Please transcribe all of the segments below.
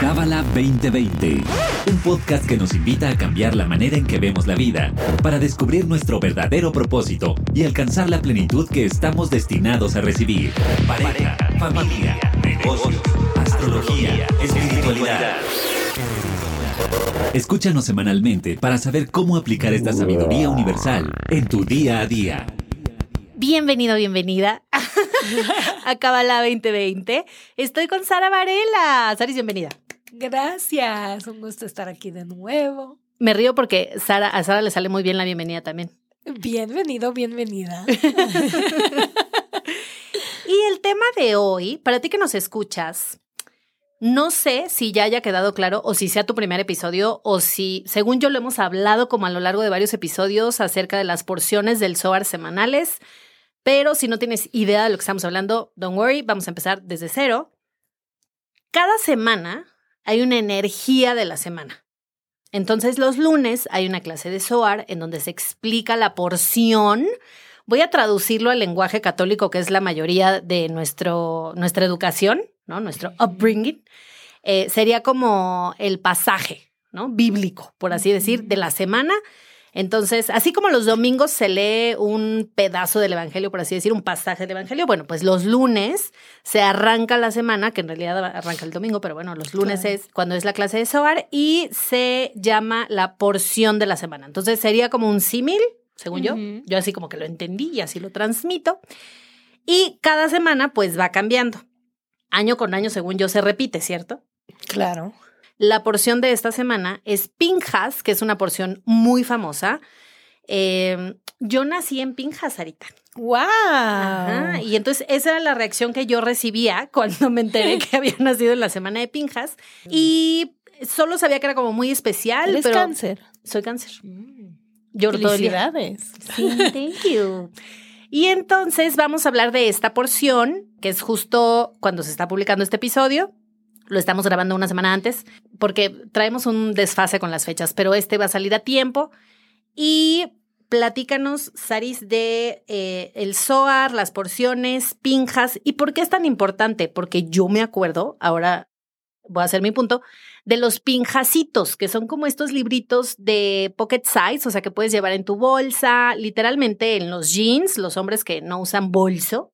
Cábala 2020, un podcast que nos invita a cambiar la manera en que vemos la vida, para descubrir nuestro verdadero propósito y alcanzar la plenitud que estamos destinados a recibir. Pareja, familia, negocios, astrología, espiritualidad. Escúchanos semanalmente para saber cómo aplicar esta sabiduría universal en tu día a día. Bienvenido, bienvenida a Cábala 2020. Estoy con Sara Varela. Saris, bienvenida. Gracias, un gusto estar aquí de nuevo. Me río porque Sara, a Sara le sale muy bien la bienvenida también. Bienvenido, bienvenida. y el tema de hoy, para ti que nos escuchas, no sé si ya haya quedado claro o si sea tu primer episodio o si, según yo lo hemos hablado como a lo largo de varios episodios acerca de las porciones del SOAR semanales, pero si no tienes idea de lo que estamos hablando, don't worry, vamos a empezar desde cero. Cada semana hay una energía de la semana. Entonces los lunes hay una clase de SOAR en donde se explica la porción. Voy a traducirlo al lenguaje católico, que es la mayoría de nuestro, nuestra educación, ¿no? nuestro upbringing. Eh, sería como el pasaje ¿no? bíblico, por así decir, de la semana entonces, así como los domingos se lee un pedazo del Evangelio, por así decir, un pasaje del Evangelio, bueno, pues los lunes se arranca la semana, que en realidad arranca el domingo, pero bueno, los lunes es cuando es la clase de Soar y se llama la porción de la semana. Entonces sería como un símil, según yo. Yo así como que lo entendí y así lo transmito. Y cada semana pues va cambiando. Año con año, según yo, se repite, ¿cierto? Claro. La porción de esta semana es Pinjas, que es una porción muy famosa. Em, yo nací en Pinjas, Sarita. ¡Wow! Y entonces esa era la reacción que yo recibía cuando me enteré que había nacido en la semana de Pinjas. Y solo sabía que era como muy especial. ¿Eres pero cáncer? Soy cáncer. Mm. Lloro todo el día. Sí, thank you. Y entonces vamos a hablar de esta porción, que es justo cuando se está publicando este episodio. Lo estamos grabando una semana antes porque traemos un desfase con las fechas, pero este va a salir a tiempo. Y platícanos, Saris, de eh, el SOAR, las porciones, pinjas y por qué es tan importante. Porque yo me acuerdo, ahora voy a hacer mi punto, de los pinjacitos, que son como estos libritos de pocket size, o sea, que puedes llevar en tu bolsa, literalmente en los jeans, los hombres que no usan bolso.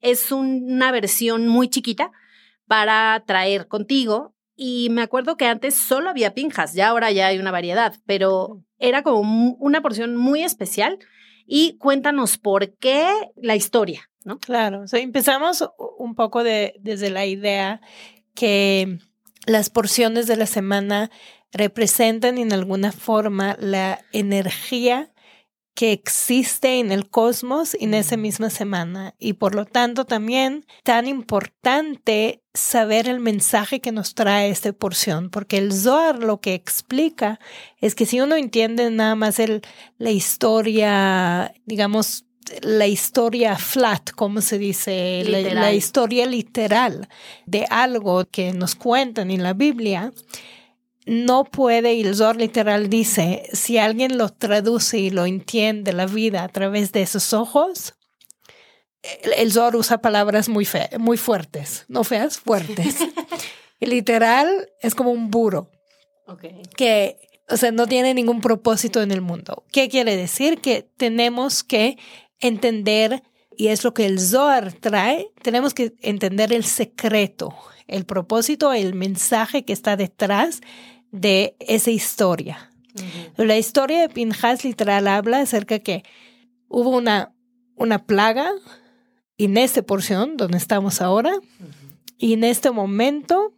Es una versión muy chiquita para traer contigo. Y me acuerdo que antes solo había pinjas, ya ahora ya hay una variedad, pero era como una porción muy especial. Y cuéntanos por qué la historia, ¿no? Claro, empezamos un poco de, desde la idea que las porciones de la semana representan en alguna forma la energía que existe en el cosmos en esa misma semana y por lo tanto también tan importante saber el mensaje que nos trae esta porción, porque el Zohar lo que explica es que si uno entiende nada más el, la historia, digamos, la historia flat, como se dice, la, la, historia literal de algo que nos cuentan en la Biblia, no puede, y el Zor literal dice, si alguien lo traduce y lo entiende la vida a través de esos ojos, el, Zor usa palabras muy, muy fuertes, no feas, fuertes. y literal es como un burro. Que, o sea, no tiene ningún propósito en el mundo. ¿Qué quiere decir? Que tenemos que entender, y es lo que el Zohar trae, tenemos que entender el secreto, el propósito, el mensaje que está detrás de esa historia. La historia de Pinjas literal habla acerca de que hubo una, una plaga en esta porción donde estamos ahora. Y en este momento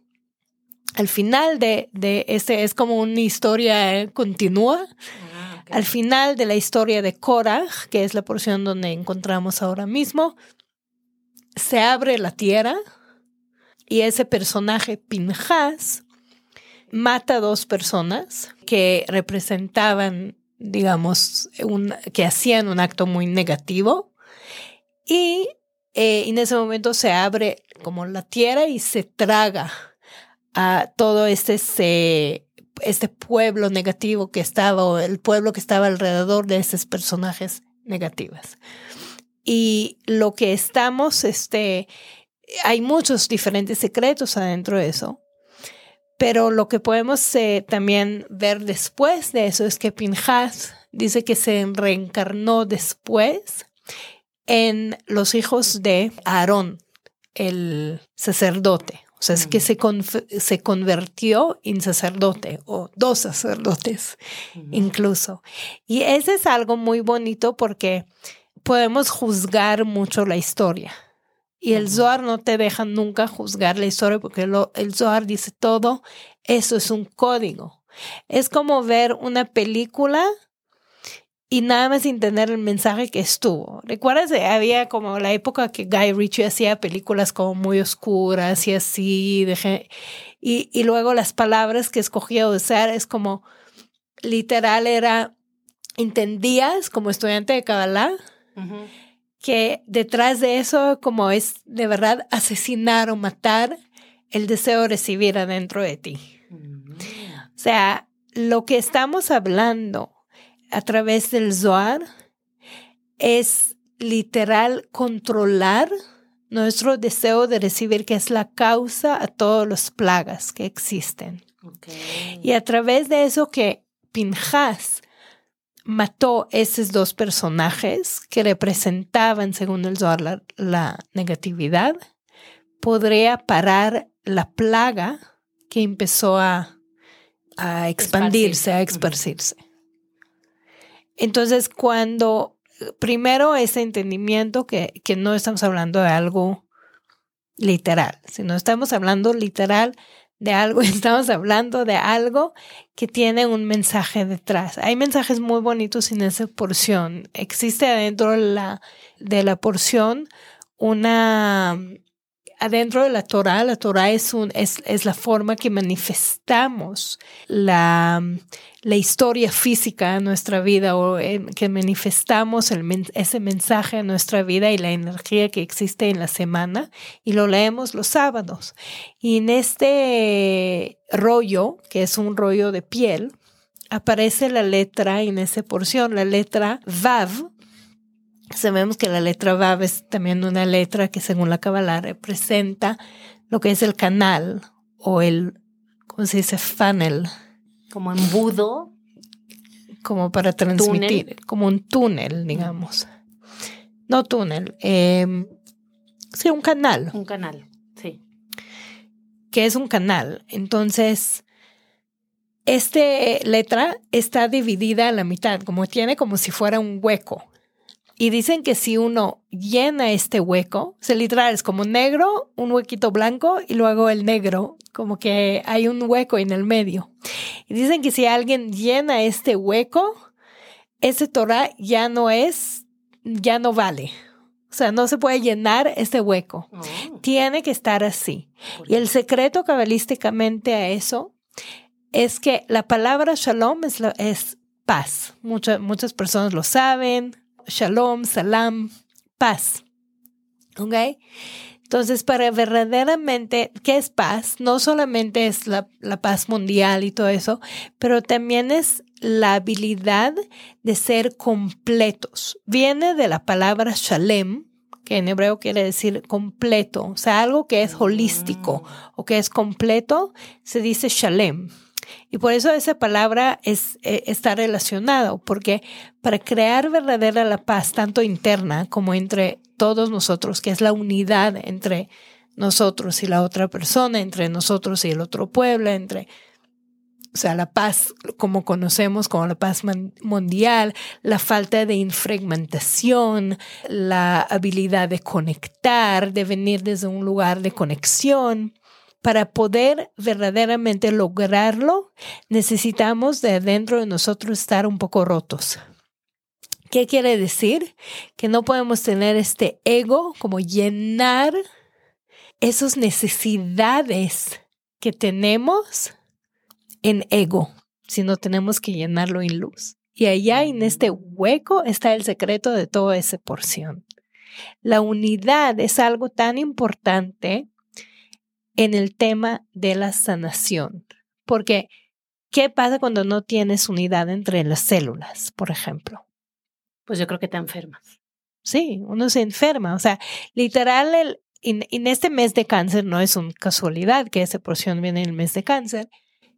al final de, de este es como una historia continua. Ah, al final de la historia de Korah, que es la porción donde encontramos ahora mismo, se abre la tierra y ese personaje Pinjas mata a dos personas que representaban, digamos, un, que hacían un acto muy negativo. Y eh, en ese momento se abre como la tierra y se traga a todo este, este pueblo negativo que estaba, o el pueblo que estaba alrededor de esos personajes negativos. Y lo que estamos este, hay muchos diferentes secretos adentro de eso. Pero lo que podemos eh, también ver después de eso es que Pinhas dice que se reencarnó después en los hijos de Aarón, el sacerdote. O sea, es que se, se convirtió en sacerdote o dos sacerdotes incluso. Y ese es algo muy bonito porque podemos juzgar mucho la historia. Y el Zohar no te deja nunca juzgar la historia porque el Zohar dice todo, eso es un código. Es como ver una película y nada más sin tener el mensaje que estuvo. ¿Recuerdas? Había como la época que Guy Ritchie hacía películas como muy oscuras y así, y, y luego las palabras que escogía usar es como literal era, entendías como estudiante de Kabbalah que detrás de eso como es de verdad asesinar o matar el deseo de recibir adentro de ti. Mm. O sea, lo que estamos hablando a través del Zohar es literal controlar nuestro deseo de recibir, que es la causa a todas las plagas que existen. Y a través de eso que Pinjas mató esos dos personajes que representaban, según el Zohar, la, la negatividad, podría parar la plaga que empezó a, a expandirse, a esparcirse. Entonces, cuando primero ese entendimiento que, que no estamos hablando de algo literal, sino estamos hablando literal de algo, estamos hablando de algo que tiene un mensaje detrás. Hay mensajes muy bonitos en esa porción. Existe adentro de la, de la porción una adentro de la Torah, la Torah es, un, es, es la forma que manifestamos la, la, historia física de nuestra vida o que manifestamos ese mensaje en nuestra vida y la energía que existe en la semana y lo leemos los sábados. Y en este rollo, que es un rollo de piel, aparece la letra en esa porción, la letra Vav, Sabemos que la letra Vav es también una letra que según la Kabbalah representa lo que es el canal o el, ¿cómo se dice? Funnel. Como embudo. Como para transmitir, como un túnel, digamos. No túnel, eh, sí, un canal. Un canal, sí. Que es un canal. Entonces, esta letra está dividida a la mitad, como tiene como si fuera un hueco. Y dicen que si uno llena este hueco, se literal es como negro, un huequito blanco y luego el negro, como que hay un hueco en el medio. Y dicen que si alguien llena este hueco, ese Torah ya no es, ya no vale. O sea, no se puede llenar este hueco. Oh. Tiene que estar así. Y el secreto cabalísticamente a eso es que la palabra shalom es, es paz. Muchas, muchas personas lo saben, shalom, salam, paz. ¿Ok? Entonces, para verdaderamente, ¿qué es paz? No solamente es la, paz mundial y todo eso, pero también es la habilidad de ser completos. Viene de la palabra shalem, que en hebreo quiere decir completo, o sea, algo que es holístico o que es completo, se dice shalem. Y por eso esa palabra es, eh, está relacionada, porque para crear verdadera la paz, tanto interna como entre todos nosotros, que es la unidad entre nosotros y la otra persona, entre nosotros y el otro pueblo, entre, o sea, la paz como conocemos como la paz mundial, la falta de infragmentación, la habilidad de conectar, de venir desde un lugar de conexión para poder verdaderamente lograrlo, necesitamos de dentro de nosotros estar un poco rotos. ¿Qué quiere decir? Que no podemos tener este ego como llenar esas necesidades que tenemos en ego, sino tenemos que llenarlo en luz. Y allá en este hueco está el secreto de toda esa porción. La unidad es algo tan importante en el tema de la sanación. Porque, ¿qué pasa cuando no tienes unidad entre las células, por ejemplo? Pues yo creo que te enfermas. Sí, uno se enferma. O sea, literal, el, en, este mes de cáncer no es una casualidad que esa porción viene en el mes de cáncer,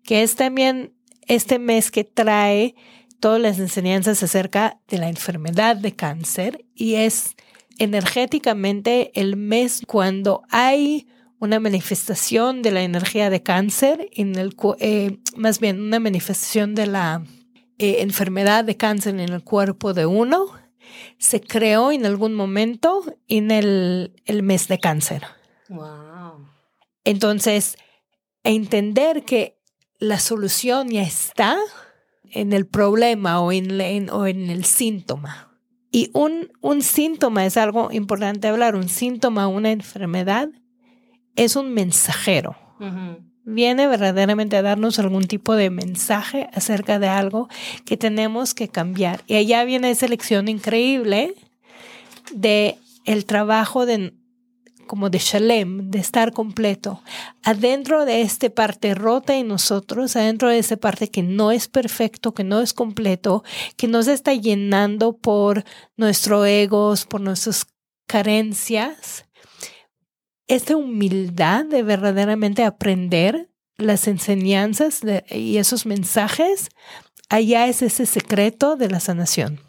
que es también este mes que trae todas las enseñanzas acerca de la enfermedad de cáncer y es energéticamente el mes cuando hay una manifestación de la energía de cáncer, en el, eh, más bien una manifestación de la eh, enfermedad de cáncer en el cuerpo de uno, se creó en algún momento en el, el mes de cáncer. Wow. Entonces, entender que la solución ya está en el problema o en, o en el síntoma. Y un, un síntoma es algo importante hablar, un síntoma, una enfermedad, es un mensajero. Viene verdaderamente a darnos algún tipo de mensaje acerca de algo que tenemos que cambiar. Y allá viene esa lección increíble de el trabajo de como de shalem, de estar completo, adentro de esta parte rota en nosotros, adentro de esa parte que no es perfecto, que no es completo, que nos está llenando por nuestros egos, por nuestras carencias, esta humildad de verdaderamente aprender las enseñanzas y esos mensajes, allá es ese secreto de la sanación.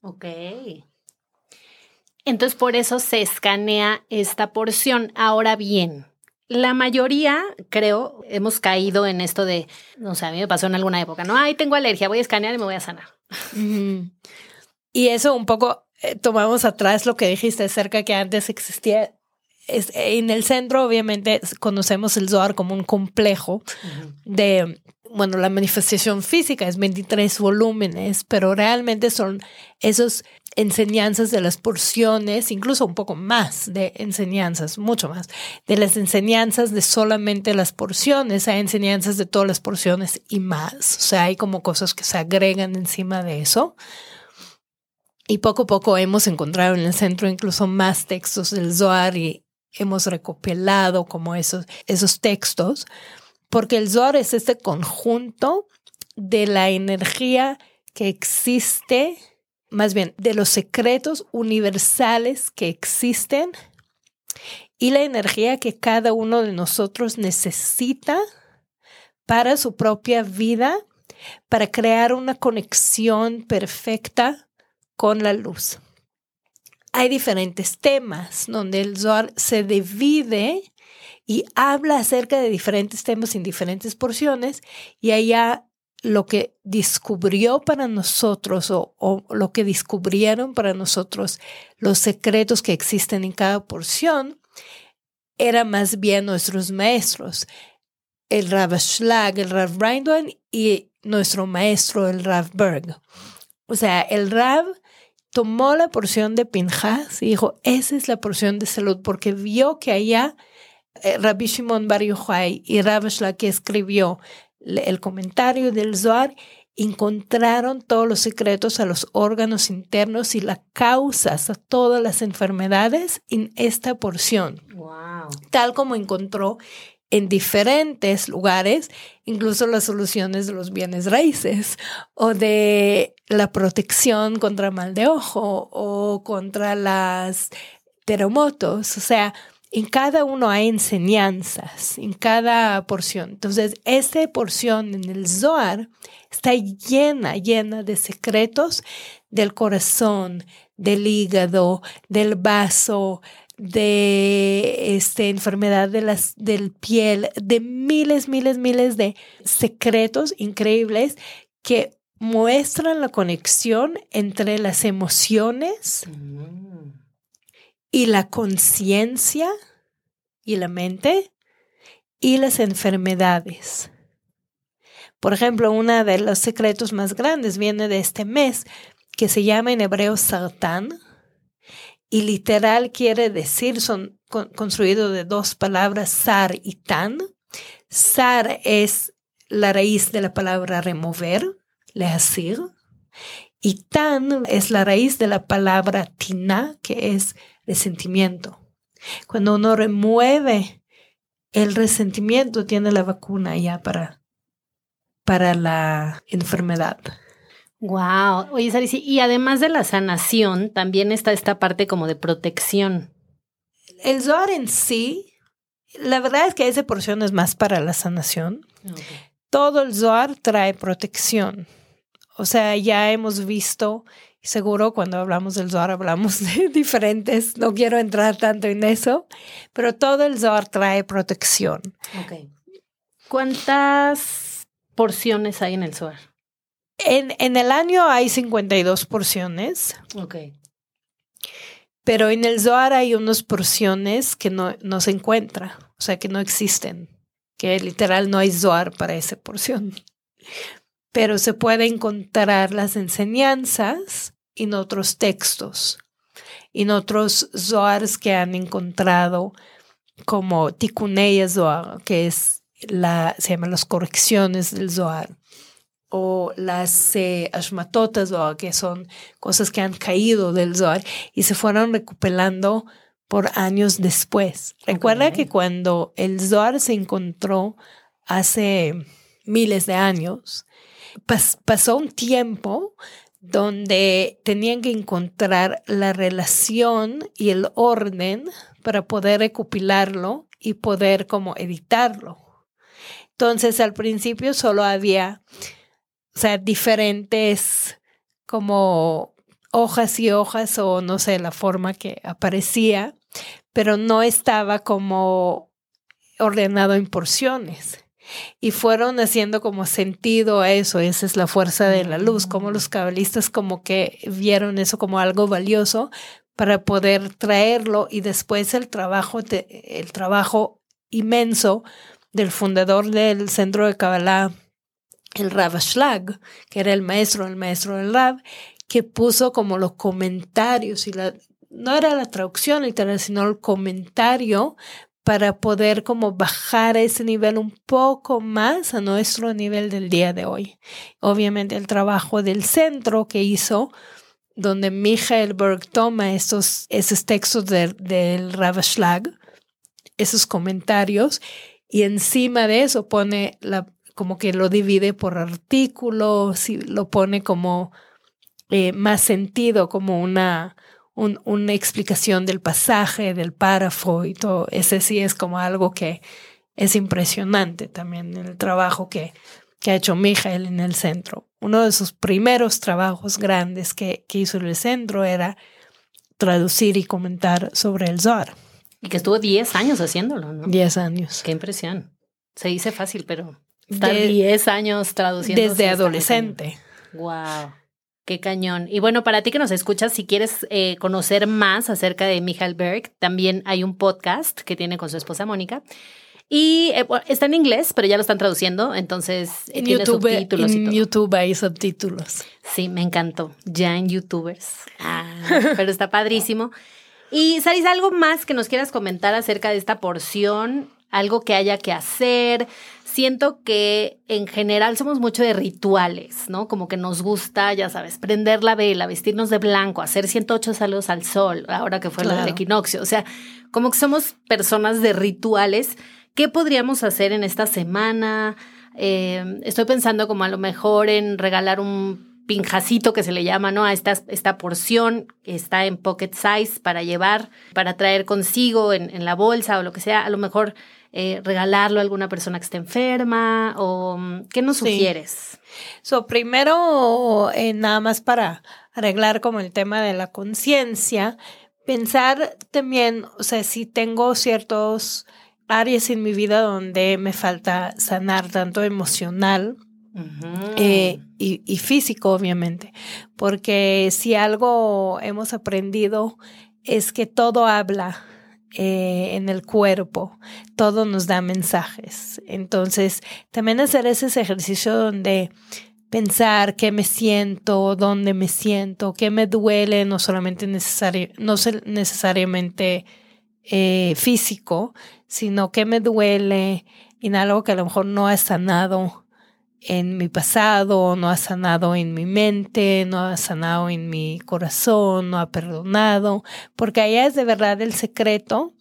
Ok. Entonces por eso se escanea esta porción. Ahora bien, la mayoría, creo, hemos caído en esto de, no sé, a mí me pasó en alguna época, no, ay, tengo alergia, voy a escanear y me voy a sanar. Y eso un poco eh, tomamos atrás lo que dijiste acerca que antes existía. En el centro, obviamente, conocemos el Zohar como un complejo de bueno, la manifestación física es 23 volúmenes, pero realmente son esas enseñanzas de las porciones, incluso un poco más de enseñanzas, mucho más, de las enseñanzas de solamente las porciones, hay enseñanzas de todas las porciones y más. O sea, hay como cosas que se agregan encima de eso. Y poco a poco hemos encontrado en el centro incluso más textos del Zohar y hemos recopilado como esos, esos textos porque el Zohar es este conjunto de la energía que existe, más bien de los secretos universales que existen y la energía que cada uno de nosotros necesita para su propia vida, para crear una conexión perfecta con la luz. Hay diferentes temas donde el Zohar se divide y habla acerca de diferentes temas en diferentes porciones y allá lo que descubrió para nosotros o, lo que descubrieron para nosotros los secretos que existen en cada porción era más bien nuestros maestros, el Rav Schlag, el Rav Brindwan y nuestro maestro, el Rav Berg. O sea, el Rav tomó la porción de Pinjas y dijo, esa es la porción de salud, porque vio que allá eh, Rabbi Shimon Bar Yochai y Rav que escribió el comentario del Zohar, encontraron todos los secretos a los órganos internos y las causas a todas las enfermedades en esta porción. Tal como encontró en diferentes lugares, incluso las soluciones de los bienes raíces o de la protección contra mal de ojo o contra las terremotos. O sea, en cada uno hay enseñanzas, en cada porción. Entonces, esta porción en el Zohar está llena, llena de secretos del corazón, del hígado, del vaso, de este, enfermedad de las, del piel, de miles, miles, miles de secretos increíbles que muestran la conexión entre las emociones. Y la conciencia y la mente y las enfermedades. Por ejemplo, uno de los secretos más grandes viene de este mes que se llama en hebreo Sartán y literal quiere decir, son construidos de dos palabras, sar y tan. Sar es la raíz de la palabra remover, y tan es la raíz de la palabra tina, que es resentimiento. Cuando uno remueve el resentimiento, tiene la vacuna ya para, para la enfermedad. Wow. Oye, Sarisi, y además de la sanación, también está esta parte como de protección. el Zohar en sí, la verdad es que esa porción es más para la sanación. Todo el Zohar trae protección. O sea, ya hemos visto, seguro cuando hablamos del Zohar hablamos de diferentes, no quiero entrar tanto en eso, pero todo el Zohar trae protección. Ok. ¿Cuántas porciones hay en el Zohar? En, en el año hay 52 porciones. Ok. Pero en el Zohar hay unas porciones que no, no se encuentra, o sea, que no existen, que literal no hay Zohar para esa porción. Pero se puede encontrar las enseñanzas en otros textos, en otros Zohars que han encontrado como Tikunei Zohar, que es la, se llaman las correcciones del Zohar o las eh, ashmatotas, que son cosas que han caído del Zohar y se fueron recuperando por años después. Recuerda que cuando el Zohar se encontró hace miles de años, pasó un tiempo donde tenían que encontrar la relación y el orden para poder recopilarlo y poder como editarlo. Entonces al principio solo había o sea, diferentes como hojas y hojas o no sé, la forma que aparecía, pero no estaba como ordenado en porciones. Y fueron haciendo como sentido a eso, esa es la fuerza de la luz, como los cabalistas como que vieron eso como algo valioso para poder traerlo y después el trabajo, el trabajo inmenso del fundador del centro de Kabbalah, el Rav Ashlag, que era el maestro, el maestro del Rav, que puso como los comentarios y la, no era la traducción literal, sino el comentario para poder como bajar ese nivel un poco más a nuestro nivel del día de hoy. Obviamente el trabajo del centro que hizo, donde Michael Berg toma esos textos del Rav Ashlag, esos comentarios, y encima de eso pone la, como que lo divide por artículos y lo pone como eh, más sentido, como una, una explicación del pasaje, del párrafo y todo. Ese sí es como algo que es impresionante también el trabajo que, que ha hecho Mijael en el centro. Uno de sus primeros trabajos grandes que, que hizo en el centro era traducir y comentar sobre el Zohar. Y que estuvo 10 años haciéndolo, ¿no? 10 años. Qué impresión. Se dice fácil, pero Estar 10 años traduciendo. Desde adolescente. Wow. Qué cañón. Y bueno, para ti que nos escuchas, si quieres eh, conocer más acerca de Michael Berg, también hay un podcast que tiene con su esposa Mónica. Y eh, está en inglés, pero ya lo están traduciendo, entonces en tiene YouTube, subtítulos en YouTube hay subtítulos. Sí, me encantó. Ya en YouTubers. Ah, pero está padrísimo. Y Saris, algo más que nos quieras comentar acerca de esta porción, algo que haya que hacer, siento que en general somos mucho de rituales, ¿no? Como que nos gusta, ya sabes, prender la vela, vestirnos de blanco, hacer 108 saludos al sol, ahora que fue el equinoccio. O sea, como que somos personas de rituales. ¿Qué podríamos hacer en esta semana? Eh, estoy pensando como a lo mejor en regalar un pinjacito que se le llama, ¿no? A esta, esta porción que está en pocket size para llevar, para traer consigo en, en la bolsa o lo que sea. A lo mejor eh, regalarlo a alguna persona que esté enferma o mm, qué nos sugieres? So, primero, eh, nada más para arreglar como el tema de la conciencia, pensar también, o sea, si tengo ciertos áreas en mi vida donde me falta sanar tanto emocional eh, y, y, físico, obviamente, porque si algo hemos aprendido es que todo habla eh, en el cuerpo, todo nos da mensajes. Entonces, también hacer ese ejercicio donde pensar qué me siento, dónde me siento, qué me duele, no solamente no necesariamente eh, físico, sino qué me duele en algo que a lo mejor no ha sanado en mi pasado, no ha sanado en mi mente, no ha sanado en mi corazón, no ha perdonado, porque allá es de verdad el secreto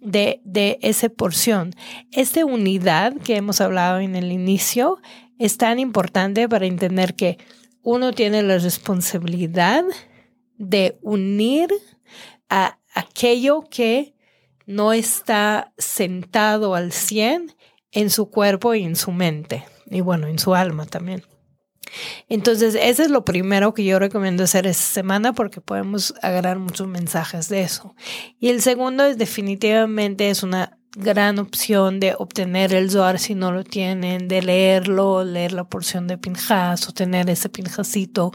de, de esa porción. Esta unidad que hemos hablado en el inicio es tan importante para entender que uno tiene la responsabilidad de unir a aquello que no está sentado al 100 en su cuerpo y en su mente, y bueno, en su alma también. Entonces, ese es lo primero que yo recomiendo hacer esta semana porque podemos agarrar muchos mensajes de eso. Y el segundo es definitivamente es una gran opción de obtener el Zohar si no lo tienen, de leerlo, leer la porción de Pinjas o tener ese Pinjasito,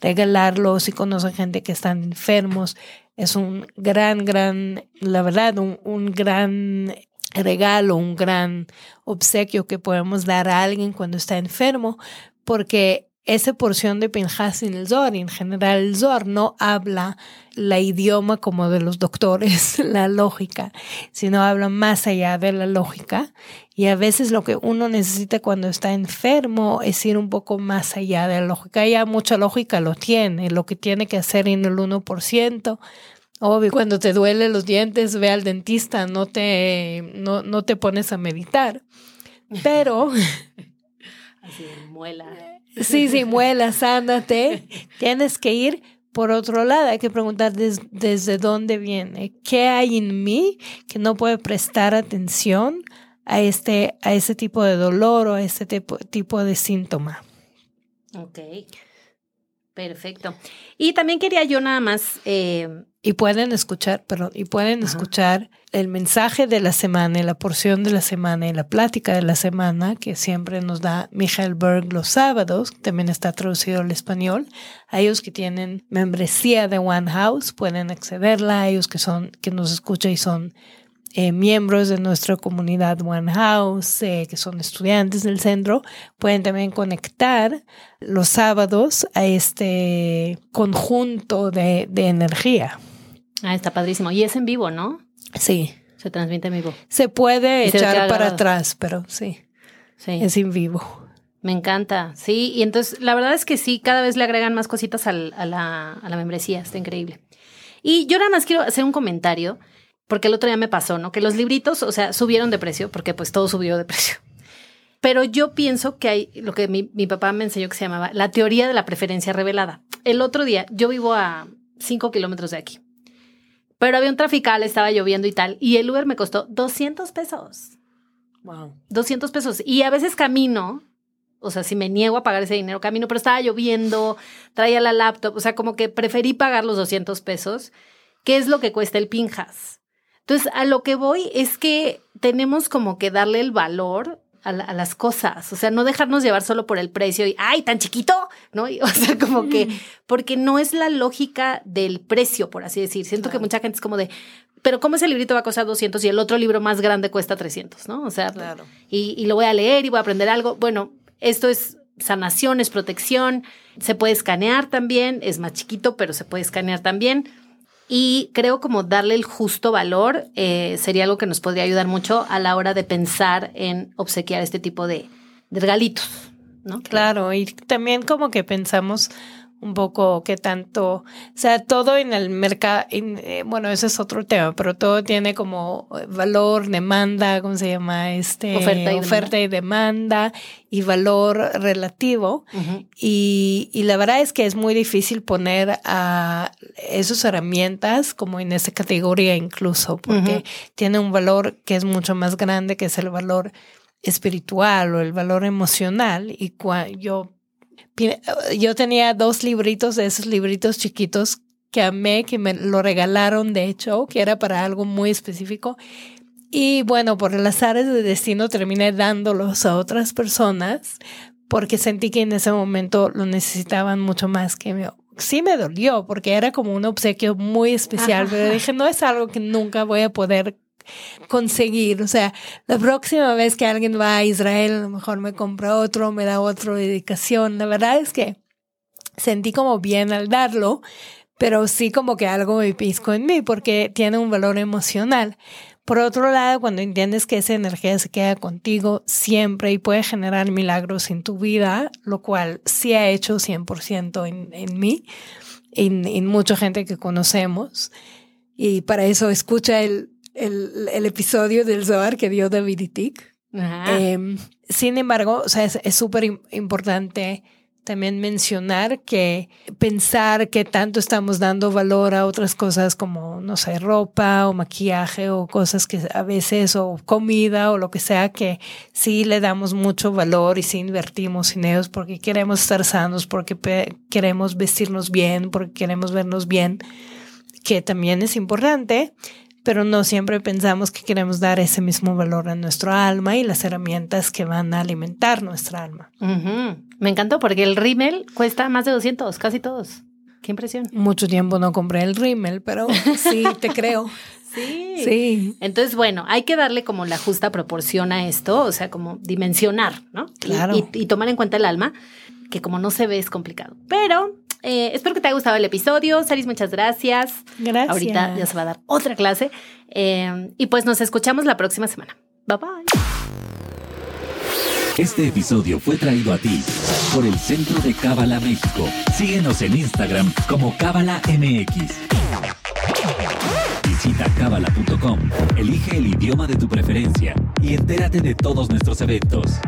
regalarlo si conocen gente que están enfermos. Es un gran, gran, la verdad, un, un gran regalo, un gran obsequio que podemos dar a alguien cuando está enfermo, porque esa porción de Pinjas en el Zor, en general el Zor no habla la idioma como de los doctores, la lógica, sino habla más allá de la lógica. Y a veces lo que uno necesita cuando está enfermo es ir un poco más allá de la lógica. Ya mucha lógica lo tiene, lo que tiene que hacer en el 1%. Obvio, cuando te duele los dientes, ve al dentista, no te, no, no te pones a meditar. Pero Así muela. Sí, sí, muela, sánate. Tienes que ir por otro lado. Hay que preguntar desde dónde viene. ¿Qué hay en mí que no puede prestar atención a, este, a ese tipo de dolor o a ese tipo, tipo de síntoma? Ok. Perfecto. Y también quería yo nada más eh, y pueden escuchar, perdón, y pueden escuchar el mensaje de la semana, la porción de la semana y la plática de la semana que siempre nos da Michael Berg los sábados, también está traducido al español. A ellos que tienen membresía de One House pueden accederla, a ellos que son que nos escuchan y son eh, miembros de nuestra comunidad One House, eh, que son estudiantes del centro, pueden también conectar los sábados a este conjunto de, de energía. Ah, está padrísimo. Y es en vivo, ¿no? Sí. Se transmite en vivo. Se puede echar para atrás, pero sí. Sí. Es en vivo. Me encanta, sí. Y entonces, la verdad es que sí, cada vez le agregan más cositas a, la, a la membresía. Está increíble. Y yo nada más quiero hacer un comentario, porque el otro día me pasó, ¿no? Que los libritos, o sea, subieron de precio, porque pues todo subió de precio. Pero yo pienso que hay lo que mi, mi papá me enseñó que se llamaba la teoría de la preferencia revelada. El otro día, yo vivo a cinco kilómetros de aquí. Pero había un trafical, estaba lloviendo y tal, y el Uber me costó 200 pesos. Wow. 200 pesos. Y a veces camino, o sea, si me niego a pagar ese dinero, camino, pero estaba lloviendo, traía la laptop, o sea, como que preferí pagar los 200 pesos, que es lo que cuesta el Pinjas. Entonces, a lo que voy es que tenemos como que darle el valor a, las cosas, o sea, no dejarnos llevar solo por el precio y, ay, tan chiquito, ¿no? o sea, como que, porque no es la lógica del precio, por así decir. Siento que mucha gente es como de, pero ¿cómo ese librito va a costar 200 y el otro libro más grande cuesta 300, ¿no? O sea, claro. y, y lo voy a leer y voy a aprender algo. Bueno, esto es sanación, es protección, se puede escanear también, es más chiquito, pero se puede escanear también. Y creo como darle el justo valor eh, sería algo que nos podría ayudar mucho a la hora de pensar en obsequiar este tipo de, de regalitos, ¿no? Claro, y también como que pensamos un poco qué tanto, o sea, todo en el mercado, eh, bueno, ese es otro tema, pero todo tiene como valor, demanda, ¿cómo se llama? Este, oferta y, oferta demanda. y demanda y valor relativo. y, y, la verdad es que es muy difícil poner a esas herramientas como en esa categoría incluso, porque tiene un valor que es mucho más grande, que es el valor espiritual o el valor emocional. Y yo yo tenía dos libritos de esos libritos chiquitos que amé, que me lo regalaron de hecho, que era para algo muy específico. Y bueno, por el azar de destino terminé dándolos a otras personas porque sentí que en ese momento lo necesitaban mucho más que yo. Sí me dolió porque era como un obsequio muy especial, pero dije, no es algo que nunca voy a poder conseguir. O sea, la próxima vez que alguien va a Israel, a lo mejor me compra otro, me da otra dedicación. La verdad es que sentí como bien al darlo, pero sí como que algo me pisco en mí porque tiene un valor emocional. Por otro lado, cuando entiendes que esa energía se queda contigo siempre y puede generar milagros en tu vida, lo cual sí ha hecho 100% en, en mí, en, en mucha gente que conocemos, y para eso escucha el el, episodio del Zohar que dio David Itik. Eh, sin embargo, o sea, es súper importante también mencionar que pensar que tanto estamos dando valor a otras cosas como, no sé, ropa o maquillaje o cosas que a veces, o comida o lo que sea, que sí le damos mucho valor y sí invertimos en ellos porque queremos estar sanos, porque queremos vestirnos bien, porque queremos vernos bien, que también es importante pero no siempre pensamos que queremos dar ese mismo valor a nuestro alma y las herramientas que van a alimentar nuestra alma. Me encantó porque el rímel cuesta más de 200, casi todos. Qué impresión. Mucho tiempo no compré el rímel, pero sí, te creo. Sí. Sí. Entonces, bueno, hay que darle como la justa proporción a esto, o sea, como dimensionar, ¿no? Claro. Y, y tomar en cuenta el alma, que como no se ve es complicado. Pero eh, espero que te haya gustado el episodio. Saris, muchas gracias. Gracias. Ahorita ya se va a dar otra clase. Eh, y pues nos escuchamos la próxima semana. Bye bye. Este episodio fue traído a ti por el Centro de Cábala México. Síguenos en Instagram como Cábala MX. Visita cábala.com, elige el idioma de tu preferencia y entérate de todos nuestros eventos.